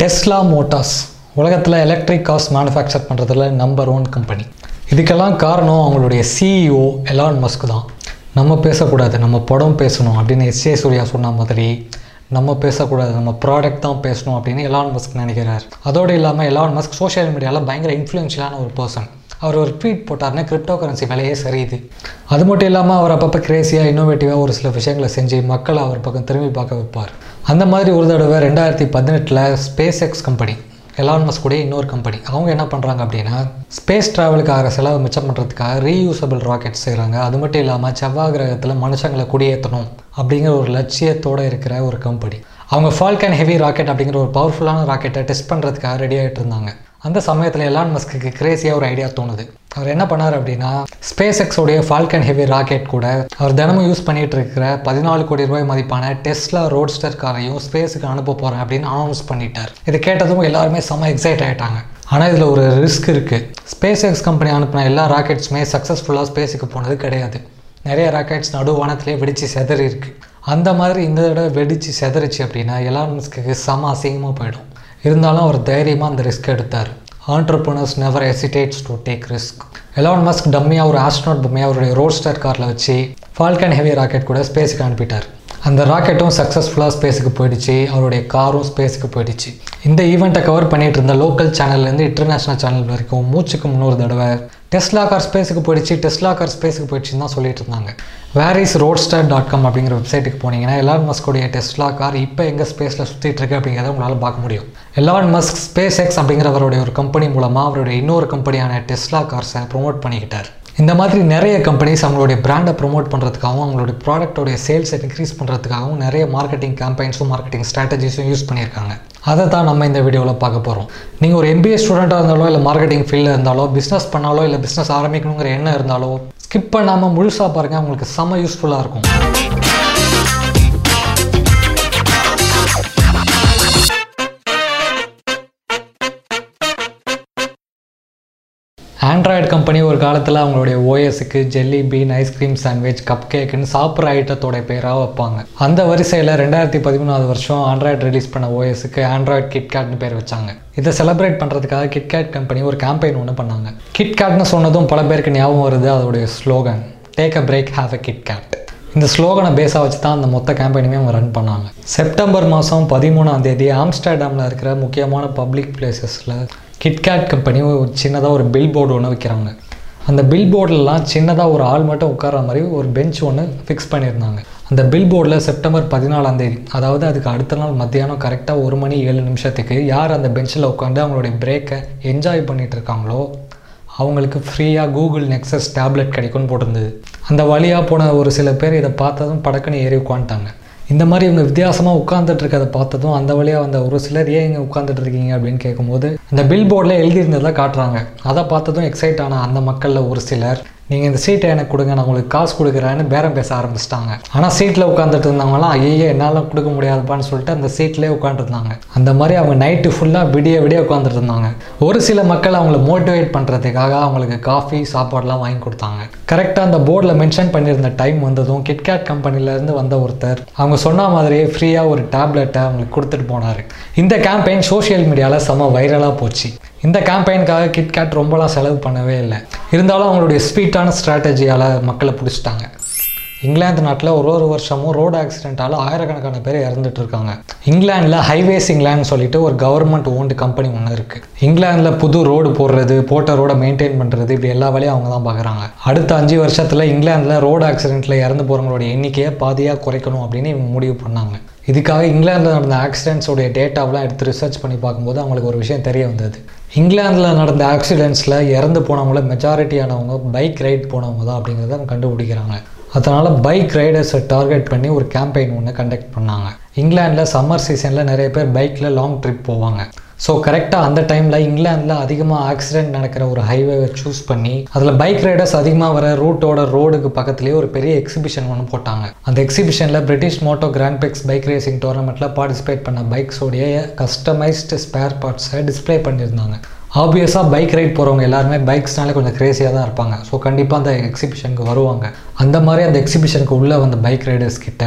Tesla Motors உலகத்தில் electric cars manufacture பண்ணுறதுல number one company இதுக்கெல்லாம் காரணம் அவங்களுடைய சிஇஓ எலான் மஸ்க் தான். நம்ம பேசக்கூடாது நம்ம படம் பேசணும் அப்படின்னு எஸ் ஏ சூர்யா சொன்ன மாதிரி நம்ம பேசக்கூடாது நம்ம ப்ராடக்ட் தான் பேசணும் அப்படின்னு எலான் மஸ்க் நினைக்கிறார். அதோடு இல்லாமல் எலான் மஸ்க் சோஷியல் மீடியாவில் பயங்கர இன்ஃப்ளூயன்ஷியலான ஒரு பர்சன் அவர் ஒரு ட்வீட் போட்டார்னா கிரிப்டோ கரன்சி விலையே சரியுது அது மட்டும் இல்லாமல் அவர் அப்பப்போ கிரேசியாக இன்னோவேட்டிவாக ஒரு சில விஷயங்களை செஞ்சு மக்களை அவர் பக்கம் திரும்பி பார்க்க வைப்பார். அந்த மாதிரி ஒரு தடவை ரெண்டாயிரத்தி பதினெட்டில் Space X company Elon Musk கூட இன்னொரு கம்பெனி அவங்க என்ன பண்ணுறாங்க அப்படின்னா ஸ்பேஸ் ட்ராவலுக்காக செலவு மிச்சம் பண்ணுறதுக்காக ரீயூசபிள் ராக்கெட் செய்கிறாங்க அது மட்டும் இல்லாமல் செவ்வாய் கிரகத்தில் மனுஷங்களை குடியேற்றணும் அப்படிங்கிற ஒரு லட்சியத்தோடு இருக்கிற ஒரு கம்பெனி அவங்க ஃபால்கன் ஹெவி ராக்கெட் அப்படிங்கிற ஒரு பவர்ஃபுல்லான ராக்கெட்டை டெஸ்ட் பண்ணுறதுக்காக ரெடி ஆகிட்டு இருந்தாங்க. அந்த சமயத்தில் எலான் மஸ்க்கு கிரேசியாக ஒரு ஐடியா தோணுது. அவர் என்ன பண்ணார் அப்படின்னா ஸ்பேஸ் எக்ஸோடைய ஃபால்கன் ஹெவி ராக்கெட் கூட அவர் தினமும் யூஸ் பண்ணிகிட்டு இருக்கிற பதினாலு கோடி ரூபாய் மதிப்பான டெஸ்லா ரோட்ஸ்டர் காரையும் ஸ்பேஸுக்கு அனுப்ப போகிறேன் அப்படின்னு அனௌன்ஸ் பண்ணிட்டார். இது கேட்டதும் எல்லாருமே செம்ம எக்ஸைட் ஆகிட்டாங்க ஆனால் இதில் ஒரு ரிஸ்க் இருக்குது ஸ்பேஸ் எக்ஸ் கம்பெனி அனுப்பின எல்லா ராக்கெட்ஸுமே சக்ஸஸ்ஃபுல்லாக ஸ்பேஸுக்கு போனது கிடையாது. நிறைய ராக்கெட்ஸ் நடு வானத்திலே வெடித்து செதறி இருக்குது அந்த மாதிரி இந்த தடவை வெடித்து செதறிச்சு அப்படின்னா எலான் மஸ்க்கு செம அசிங்கமாக போயிடும். இருந்தாலும் அவர் தைரியமாக அந்த ரிஸ்க் எடுத்தார். Entrepreneurs never hesitates to take risk Elon Musk டம்மியாக ஒரு ஆஸ்ட்ரோட் பொம்மையாக அவருடைய ரோட்ஸ்டர் காரில் வச்சு ஃபால்கன் ஹெவி ராக்கெட் கூட ஸ்பேஸுக்கு அனுப்பிட்டார். அந்த ராக்கெட்டும் சக்ஸஸ்ஃபுல்லாக ஸ்பேஸுக்கு போயிடுச்சு. அவருடைய காரும் ஸ்பேஸுக்கு போயிடுச்சு. இந்த ஈவெண்ட்டை கவர் பண்ணிட்டு இருந்த லோக்கல் சேனல்லேருந்து இன்டர்நேஷ்னல் சேனல் வரைக்கும் மூச்சுக்கு முன்னொரு தடவை டெஸ்லா கார் ஸ்பேஸுக்கு போயிடுச்சு டெஸ்லா கார் ஸ்பேஸுக்கு போயிடுச்சுன்னு தான் சொல்லிட்டு இருந்தாங்க. Where is road roadster dot com அப்படிங்கிற வெப்சைட்டுக்கு போனீங்கன்னா எலான் மஸ்கோடைய டெஸ்லா கார் இப்போ எங்கள் ஸ்பேஸில் சுற்றிட்டு இருக்கு அப்படிங்கிறத உங்களால் பார்க்க முடியும். எலான் மஸ்க் ஸ்பேஸ் எக்ஸ் அப்படிங்கிறவருடைய ஒரு கம்பெனி மூலமாக அவருடைய இன்னொரு கம்பெனியான டெஸ்லா கார்ஸை ப்ரொமோட் பண்ணிக்கிட்டார். இந்த மாதிரி நிறைய கம்பெனிஸ் அவங்களுடைய பிராண்டை ப்ரொமோட் பண்ணுறதுக்காகவும் அவங்களுடைய ப்ராடக்டோடைய சேல்ஸை இன்க்ரீஸ் பண்ணுறதுக்காகவும் நிறைய மார்க்கெட்டிங் கேம்பெயின்ஸும் மார்க்கெட்டிங் ஸ்ட்ராட்டஜிஸும் யூஸ் பண்ணியிருக்காங்க. அதை தான் நம்ம இந்த வீடியோவில் பார்க்க போகிறோம் நீங்கள் ஒரு எம்பிஏ ஸ்டூடெண்ட்டாக இருந்தாலோ இல்லை மார்க்கெட்டிங் ஃபீல்டில் இருந்தாலோ பிஸ்னஸ் பண்ணாலோ இல்லை பிஸ்னஸ் ஆரம்பிக்கணுங்கிற எண்ணம் இருந்தாலோ ஸ்கிப் பண்ணாமல் முழுசாக பாருங்கள் உங்களுக்கு செம்ம யூஸ்ஃபுல்லாக இருக்கும். ஆண்ட்ராய்டு கம்பெனி ஒரு காலத்தில் அவங்களுடைய ஓஎஸுக்கு jelly bean ice cream sandwich cup கேக்குன்னு சாப்பிட்ற ஐட்டத்தோட பேராக வைப்பாங்க. அந்த வரிசையில் ரெண்டாயிரத்தி பதிமூணாவது வருஷம் ஆண்ட்ராய்டு ரிலீஸ் பண்ண ஓஎஸுக்கு ஆண்ட்ராய்டு கிட்கேட்னு பேர் வச்சாங்க. இதை செலிப்ரேட் பண்ணுறதுக்காக கிட்கேட் கம்பெனி ஒரு கேம்பெயின் ஒன்று பண்ணாங்க. கிட்கேட்னு சொன்னதும் பல பேருக்கு ஞாபகம் வருது அதோடைய slogan take a break have a KitKat இந்த ஸ்லோகனை பேஸாக வச்சு தான் அந்த மொத்த கேம்பெயினுமே அவங்க ரன் பண்ணாங்க. செப்டம்பர் மாதம் பதிமூணாம் தேதி ஆம்ஸ்டர்டாமில் இருக்கிற முக்கியமான பப்ளிக் பிளேசஸில் கிட்கேட் கம்பெனி ஒரு சின்னதாக ஒரு பில் போர்டு ஒன்று வைக்கிறாங்க. அந்த பில் போர்டிலலாம் சின்னதாக ஒரு ஆள் மட்டும் உட்கார மாதிரி ஒரு பெஞ்ச் ஒன்று ஃபிக்ஸ் பண்ணியிருந்தாங்க. அந்த பில் போர்டில் செப்டம்பர் பதினாலாம் தேதி அதாவது அதுக்கு அடுத்த நாள் மத்தியானம் கரெக்டாக ஒரு மணி ஏழு நிமிஷத்துக்கு யார் அந்த பெஞ்சில் உட்காந்து அவங்களுடைய பிரேக்கை என்ஜாய் பண்ணிகிட்டு இருக்காங்களோ அவங்களுக்கு ஃப்ரீயாக கூகுள் நெக்ஸஸ் டேப்லெட் கிடைக்கும்னு போட்டிருந்தது. அந்த வழியாக போன ஒரு சில பேர் இதை பார்த்ததும் படக்குன்னு ஏறி உட்காந்துட்டாங்க இந்த மாதிரி இவங்க வித்தியாசமாக உட்காந்துட்டு இருக்கிறத பார்த்ததும் அந்த வழியாக வந்த ஒரு சிலர் ஏன் இங்கே உட்காந்துட்டு இருக்கீங்க? அப்படின்னு கேட்கும்போது இந்த பில் போர்டில் எழுதியிருந்ததை காட்டுறாங்க. அதை பார்த்ததும் எக்ஸைட் ஆன அந்த மக்களில் ஒரு சிலர் நீங்கள் இந்த சீட்டை எனக்கு கொடுங்க நான் உங்களுக்கு காசு கொடுக்குறேன்னு பேரம் பேச ஆரம்பிச்சிட்டாங்க. ஆனால் சீட்டில் உட்காந்துட்டு இருந்தவங்களாம் ஐயோ என்னால் கொடுக்க முடியாதுப்பான்னு சொல்லிட்டு அந்த சீட்லேயே உட்காந்துருந்தாங்க அந்த மாதிரி அவங்க நைட்டு ஃபுல்லாக விடிய விடிய உட்காந்துட்டு இருந்தாங்க. ஒரு சில மக்கள் அவங்கள மோட்டிவேட் பண்ணுறதுக்காக அவங்களுக்கு காஃபி சாப்பாடுலாம் வாங்கி கொடுத்தாங்க. கரெக்டாக அந்த போர்டில் மென்ஷன் பண்ணியிருந்த டைம் வந்ததும் கிட்கேட் கம்பெனிலேருந்து வந்த ஒருத்தர் அவங்க சொன்ன மாதிரியே ஃப்ரீயாக ஒரு டேப்லெட்டை அவங்களுக்கு கொடுத்துட்டு போனார். இந்த கேம்பெயின் சோஷியல் மீடியாவில் செம வைரலாக போச்சு. இந்த கேம்பெயினுக்காக கிட்கேட் ரொம்பலாம் செலவு பண்ணவே இல்லை. இருந்தாலும் அவங்களுடைய ஸ்வீட்டான ஸ்ட்ராட்டஜியால் மக்களை பிடிச்சிட்டாங்க. இங்கிலாந்து நாட்டில் ஒரு ஒரு வருஷமும் ரோடு ஆக்சிடென்ட்டால் ஆயிரக்கணக்கான பேர் இறந்துட்டு இருக்காங்க. இங்கிலாந்தில் ஹைவேஸ் இங்கிலாந்து சொல்லிட்டு ஒரு கவர்மெண்ட் ஓன்டு கம்பெனி ஒன்று இருக்குது இங்கிலாந்தில் புது ரோடு போடுறது போட்ட ரோடை மெயின்டைன் பண்ணுறது இப்படி எல்லா வேலையும் அவங்க தான் பார்க்குறாங்க அடுத்த அஞ்சு வருஷத்தில் இங்கிலாந்தில் ரோடு ஆக்சிடென்ட்டில் இறந்து போகிறவங்களோட எண்ணிக்கையை பாதியாக குறைக்கணும் அப்படின்னு இவங்க முடிவு பண்ணாங்க. இதுக்காக இங்கிலாந்தில் நடந்த ஆக்சிடென்ட்ஸோடைய டேட்டாவெலாம் எடுத்து ரிசர்ச் பண்ணி பார்க்கும்போது அவங்களுக்கு ஒரு விஷயம் தெரிய வந்தது. இங்கிலாந்தில் நடந்த ஆக்சிடென்ட்ஸில் இறந்து போனவங்கள மெஜாரிட்டியானவங்க பைக் ரைட் போனவங்க தான் அப்படிங்கிறத அவங்க கண்டுபிடிக்கிறாங்க. அதனால் பைக் ரைடர்ஸை டார்கெட் பண்ணி ஒரு கேம்பெயின் ஒன்று கண்டக்ட் பண்ணாங்க. இங்கிலாந்தில் சம்மர் சீசனில் நிறைய பேர் பைக்கில் லாங் ட்ரிப் போவாங்க. ஸோ கரெக்டாக அந்த டைமில் இங்கிலாந்தில் அதிகமாக ஆக்சிடென்ட் நடக்கிற ஒரு ஹைவேவை சூஸ் பண்ணி அதில் பைக் ரைடர்ஸ் அதிகமாக வர ரூட்டோட ரோடுக்கு பக்கத்துலேயே ஒரு பெரிய எக்ஸிபிஷன் ஒன்று போட்டாங்க. அந்த எக்ஸிபிஷனில் British moto grand prix bike racing டோர்னமெண்ட்டில் participate பண்ண பைக்ஸோடைய கஸ்டமைஸ்டு ஸ்பேர் பார்ட்ஸை டிஸ்பிளே பண்ணியிருந்தாங்க. ஆப்வியஸாக பைக் ரைட் போகிறவங்க எல்லாருமே பைக்ஸ்னாலே கொஞ்சம் க்ரேஸியாக தான் இருப்பாங்க. ஸோ கண்டிப்பாக அந்த எக்ஸிபிஷனுக்கு வருவாங்க. அந்த மாதிரி அந்த எக்ஸிபிஷனுக்கு உள்ளே வந்த பைக் ரைடர்ஸ் கிட்ட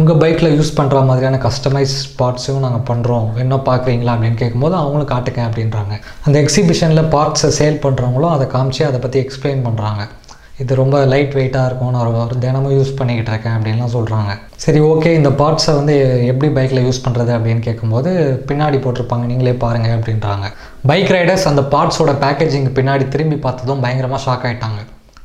உங்கள் பைக்கில் யூஸ் பண்ணுற மாதிரியான கஸ்டமைஸ் பார்ட்ஸையும் நாங்கள் பண்ணுறோம் என்ன பார்க்குறீங்களா அப்படின்னு கேட்கும்போது அவங்களும் காட்டுங்க அப்படின்றாங்க. அந்த எக்ஸிபிஷனில் பார்ட்ஸை சேல் பண்ணுறவங்களும் அதை காமிச்சு அதை பற்றி எக்ஸ்பிளைன் பண்ணுறாங்க இது ரொம்ப லைட் வெயிட்டாக இருக்கும் நான் ஒரு தினமும் யூஸ் பண்ணிக்கிட்டு இருக்கேன் அப்படின்லாம் சொல்கிறாங்க சரி ஓகே இந்த பார்ட்ஸை வந்து எப்படி பைக்கில் யூஸ் பண்ணுறது அப்படின்னு கேட்கும்போது பின்னாடி போட்டிருப்பாங்க நீங்களே பாருங்கள் அப்படின்றாங்க. பைக் ரைடர்ஸ் அந்த பார்ட்ஸோட பேக்கேஜிங் பின்னாடி திரும்பி பார்த்ததும் பயங்கரமாக ஷாக் ஆகிட்டாங்க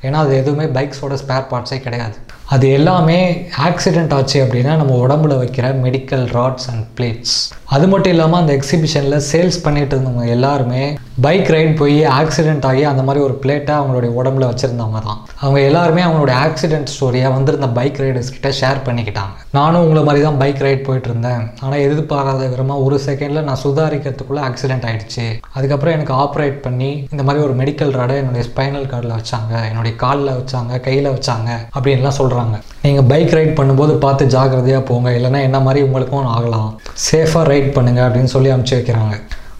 ஏன்னா அது எதுவுமே பைக்ஸோட ஸ்பேர் பார்ட்ஸே கிடையாது. அது எல்லாமே ஆக்சிடெண்ட் ஆச்சு அப்படின்னா நம்ம உடம்புல வைக்கிற மெடிக்கல் ராட்ஸ் அண்ட் பிளேட்ஸ் அது மட்டும் இல்லாமல் அந்த எக்ஸிபிஷனில் சேல்ஸ் பண்ணிட்டு இருந்தவங்க எல்லாருமே பைக் ரைட் போய் ஆக்சிடென்ட் ஆகி அந்த மாதிரி ஒரு பிளேட்டை அவங்களுடைய உடம்புல வச்சுருந்தவங்க தான். அவங்க எல்லாருமே அவங்களுடைய ஆக்சிடென்ட் ஸ்டோரியை வந்திருந்த பைக் ரைடர்ஸ் கிட்ட ஷேர் பண்ணிக்கிட்டாங்க. நானும் உங்களை மாதிரி தான் பைக் ரைட் போயிட்டு இருந்தேன். ஆனால் எதிர்பாராத விதமாக ஒரு செகண்டில் நான் சுதாரிக்கிறதுக்குள்ளே ஆக்சிடென்ட் ஆகிடுச்சு அதுக்கப்புறம் எனக்கு ஆப்ரேட் பண்ணி இந்த மாதிரி ஒரு மெடிக்கல் ராடை என்னுடைய ஸ்பைனல் கார்டில் வச்சாங்க. என்னுடைய காலில் வச்சாங்க கையில் வச்சாங்க அப்படின்லாம் சொல்கிறாங்க நீங்கள் பைக் ரைட் பண்ணும்போது பார்த்து ஜாக்கிரதையாக போங்க. இல்லைன்னா என்ன மாதிரி உங்களுக்கும் ஆகலாம். சேஃபாக ரைட் பண்ணுங்க அப்படின்னு சொல்லி அனுப்பிச்சு வைக்கிறாங்க.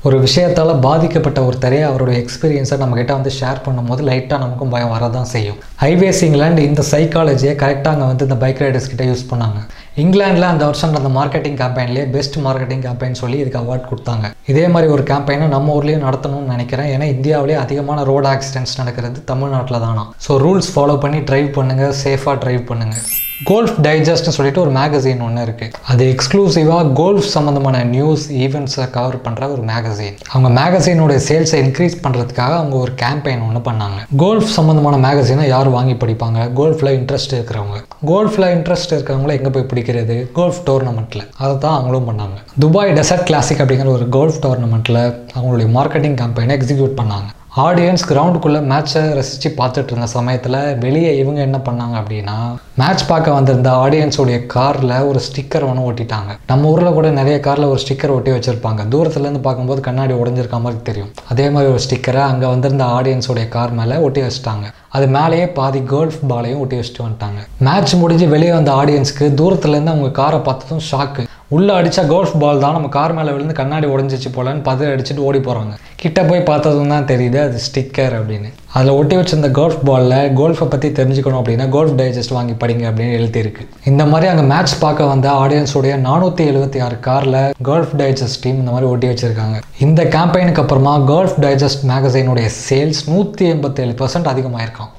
ஒரு விஷயத்தால் பாதிக்கப்பட்ட ஒருத்தரே அவருடைய எக்ஸ்பீரியன்ஸை நம்மக்கிட்ட வந்து ஷேர் பண்ணும்போது லைட்டாக நமக்கும் பயம் வரதான் செய்யும். ஹைவேஸ் இங்கிலாந்து இந்த சைக்காலஜியை கரெக்டாக அங்கே வந்து இந்த பைக் ரைடர்ஸ் கிட்ட யூஸ் பண்ணாங்க. இங்கிலாண்டில் அந்த வருஷம் அந்த மார்க்கெட்டிங் கேம்பெயின்லேயே பெஸ்ட் மார்க்கெட்டிங் கேம்பெயின் சொல்லி இதுக்கு அவார்ட் கொடுத்தாங்க. இதே மாதிரி ஒரு கேம்பெயினை நம்ம ஊர்லேயும் நடத்தணும்னு நினைக்கிறேன். ஏன்னா இந்தியாவிலே அதிகமான ரோடு ஆக்சிடென்ட்ஸ் நடக்கிறது தமிழ்நாட்டில் தானா ஸோ ரூல்ஸ் ஃபாலோ பண்ணி ட்ரைவ் பண்ணுங்கள் சேஃபாக ட்ரைவ் பண்ணுங்கள் கோல்ஃப் டைஜஸ்ட்னு சொல்லிட்டு ஒரு மேகசின் ஒன்று இருக்குது அது எக்ஸ்க்ளூசிவாக கோல்ஃப் சம்மந்தமான நியூஸ் ஈவெண்ட்ஸை கவர் பண்ணுற ஒரு மேகசின் அவங்க மேகசினோட சேல்ஸை இன்க்ரீஸ் பண்ணுறதுக்காக அவங்க ஒரு கேம்பெயின் ஒன்று பண்ணாங்க. கோல்ஃப் சம்மந்தமான மேகசினை யார் வாங்கி படிப்பாங்க? கோல்ஃபில் இன்ட்ரெஸ்ட் இருக்கிறவங்க. கோல்ஃபில் இன்ட்ரெஸ்ட் இருக்கிறவங்கள எங்கே போய் பிடிக்கிறது? கோல்ஃப் டோர்னமெண்ட்டில் அதை தான் அவங்களும் பண்ணாங்க. துபாய் டெசர்ட் கிளாசிக் அப்படிங்கிற ஒரு கோல்ஃப் டோர்னமெண்ட்டில் அவங்களுடைய மார்க்கெட்டிங் கேம்பெயினை எக்ஸிக்யூட் பண்ணாங்க. ஆடியன்ஸ் கிரவுண்டுக்குள்ளே மேட்ச்சை ரசித்து பார்த்துட்டு இருந்த சமயத்தில் வெளியே இவங்க என்ன பண்ணாங்க அப்படின்னா மேட்ச் பார்க்க வந்திருந்த ஆடியன்ஸோடைய காரில் ஒரு ஸ்டிக்கர் ஒன்று ஒட்டிட்டாங்க. நம்ம ஊரில் கூட நிறைய காரில் ஒரு ஸ்டிக்கர் ஒட்டி வச்சுருப்பாங்க. தூரத்துலேருந்து பார்க்கும்போது கண்ணாடி உடஞ்சிருக்க மாதிரி தெரியும். அதே மாதிரி ஒரு ஸ்டிக்கரை அங்கே வந்திருந்த ஆடியன்ஸோடைய கார் மேலே ஒட்டி வச்சுட்டாங்க. அது மேலேயே பாதி கோல்ஃப் பாலையும் ஒட்டி வச்சுட்டு வந்துட்டாங்க. மேட்ச் முடிஞ்சு வெளியே வந்த ஆடியன்ஸ்க்கு தூரத்துலேருந்து அவங்க காரை பார்த்ததும் ஷாக்கு உள்ளே அடித்தா கோல்ஃப் பால் தான். நம்ம கார் மேலே விழுந்து கண்ணாடி உடஞ்சிச்சு போலன்னு பதறி அடிச்சுட்டு ஓடி போகிறாங்க கிட்ட போய் பார்த்ததும் தான் தெரியுது அது ஸ்டிக்கர் அப்படின்னு. அதில் ஒட்டி வச்சிருந்த கோல்ஃப் பாலில் கோல்ஃபை பற்றி தெரிஞ்சுக்கணும் அப்படின்னா கோல்ஃப் டைஜஸ்ட் வாங்கி படிங்க அப்படின்னு எழுதியிருக்கு. இந்த மாதிரி அங்கே மேட்ச் பார்க்க வந்த ஆடியன்ஸோடைய நானூற்றி எழுபத்தி ஆறு காரில் கோல்ஃப் டைஜஸ்ட் டீம் இந்த மாதிரி ஒட்டி வச்சுருக்காங்க. இந்த கேம்பெயினுக்கு அப்புறமா கோல்ஃப் டைஜஸ்ட் மேகசைனுடைய சேல்ஸ் நூற்றி எண்பத்தேழு பர்சன்ட் அதிகமாயிருக்கான்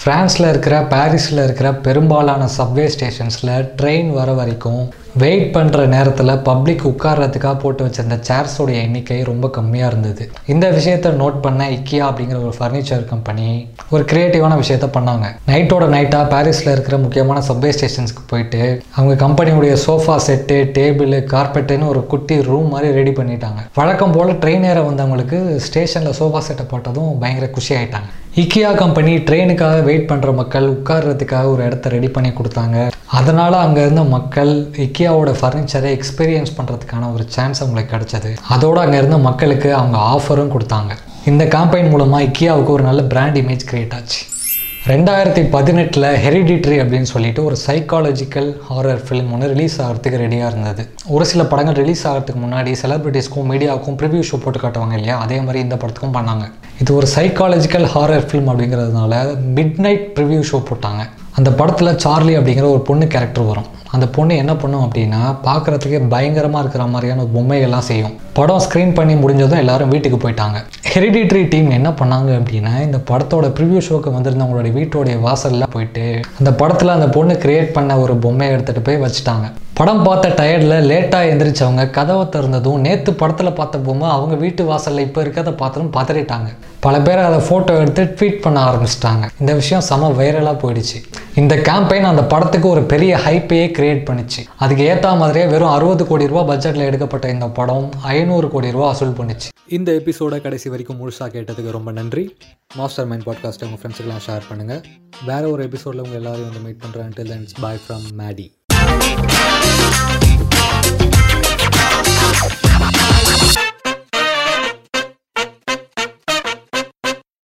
ஃப்ரான்ஸில் இருக்கிற பாரிஸில் இருக்கிற பெரும்பாலான சப்வே ஸ்டேஷன்ஸில் ட்ரெயின் வர வரைக்கும் வெயிட் பண்ணுற நேரத்தில் பப்ளிக் உட்கார்றதுக்காக போட்டு வச்சிருந்த சேர்ஸோடைய எண்ணிக்கை ரொம்ப கம்மியாக இருந்தது. இந்த விஷயத்தை நோட் பண்ண இக்கியா அப்படிங்கிற ஒரு ஃபர்னிச்சர் கம்பெனி ஒரு க்ரியேட்டிவான விஷயத்த பண்ணாங்க. நைட்டோட நைட்டாக பாரிஸில் இருக்கிற முக்கியமான சப்வே ஸ்டேஷன்ஸ்க்கு போயிட்டு அவங்க கம்பெனியுடைய சோஃபா செட்டு டேபிள் கார்பெட்டுன்னு ஒரு குட்டி ரூம் மாதிரி ரெடி பண்ணிட்டாங்க. வழக்கம் போல் ட்ரெயின் ஏற வந்தவங்களுக்கு ஸ்டேஷனில் சோஃபா செட்டை போட்டதும் பயங்கர குஷி ஆயிட்டாங்க. இக்கியா கம்பெனி ட்ரெயினுக்காக வெயிட் பண்ணுற மக்கள் உட்கார்றதுக்காக ஒரு இடத்த ரெடி பண்ணி கொடுத்தாங்க. அதனால் அங்கே இருந்த மக்கள் இக்கியாவோட ஃபர்னிச்சரை எக்ஸ்பீரியன்ஸ் பண்ணுறதுக்கான ஒரு சான்ஸ் அவங்களுக்கு கிடைச்சது. அதோடு அங்கே இருந்த மக்களுக்கு அவங்க ஆஃபரும் கொடுத்தாங்க. இந்த கேம்பெயின் மூலமாக இக்கியாவுக்கு ஒரு நல்ல பிராண்ட் இமேஜ் கிரியேட் ஆச்சு. ரெண்டாயிரத்தி பதினெட்டில் ஹெரிடிட்ரி அப்படின்னு சொல்லிட்டு ஒரு சைக்காலஜிக்கல் ஹாரர் ஃபிலிம் ஒன்று ரிலீஸ் ஆகிறதுக்கு ரெடியாக இருந்தது. ஒரு சில படங்கள் ரிலீஸ் ஆகிறதுக்கு முன்னாடி செலிபிரிட்டிஸ்க்கும் மீடியாவுக்கும் ப்ரிவியூ ஷோ போட்டு காட்டுவாங்க இல்லையா? அதே மாதிரி இந்த படத்துக்கும் பண்ணாங்க. இது ஒரு சைக்காலஜிக்கல் ஹாரர் ஃபிலிம் அப்படிங்கிறதுனால மிட் நைட் ப்ரிவியூ ஷோ போட்டாங்க. அந்த படத்தில் சார்லி அப்படிங்கிற ஒரு பொண்ணு கேரக்டர் வரும். அந்த பொண்ணு என்ன பண்ணும் அப்படின்னா பார்க்குறதுக்கே பயங்கரமாக இருக்கிற மாதிரியான பொம்மைகள்லாம் செய்யும். படம் ஸ்க்ரீன் பண்ணி முடிஞ்சதும் எல்லாரும் வீட்டுக்கு போயிட்டாங்க. ஹெரிடிட்ரி டீம் என்ன பண்ணாங்க அப்படின்னா இந்த படத்தோட ப்ரிவியூ ஷோக்கு வந்திருந்தவங்களுடைய வீட்டோடைய வாசலில் போயிட்டு அந்த படத்தில் அந்த பொண்ணு கிரியேட் பண்ண ஒரு பொம்மையை எடுத்துகிட்டு போய் வச்சுட்டாங்க. படம் பார்த்த டயர்டில் லேட்டாக எந்திரிச்சவங்க கதவை திறந்ததும் நேற்று படத்தில் பார்த்த பொம்மை அவங்க வீட்டு வாசலில் இப்போ இருக்கிறத பார்த்ததும் பதறிட்டாங்க. பல பேர் அதை ஃபோட்டோ எடுத்து ட்வீட் பண்ண ஆரம்பிச்சிட்டாங்க. இந்த விஷயம் செம வைரலாக போயிடுச்சு. இந்த கேம்பெயின் அந்த படத்துக்கு ஒரு பெரிய ஹைப்பையே கிரியேட் பண்ணிச்சு. அதுக்கு ஏற்ற மாதிரியே வெறும் அறுபது கோடி ரூபா பட்ஜெட்டில் எடுக்கப்பட்ட இந்த படம் ஐநூறு கோடி ரூபா வசூல் பண்ணிச்சு. இந்த எபிசோடை கடைசி வரைக்கும் முழுசாக கேட்டதுக்கு ரொம்ப நன்றி. மாஸ்டர் மைண்ட் பாட்காஸ்ட்டை உங்கள் ஃப்ரெண்ட்ஸுக்கெல்லாம் ஷேர் பண்ணுங்கள் வேற ஒரு எபிசோடில் உங்கள் எல்லாரையும் வந்து மீட் பண்ணுறேன் டில் பாய் ஃப்ரம் மேடி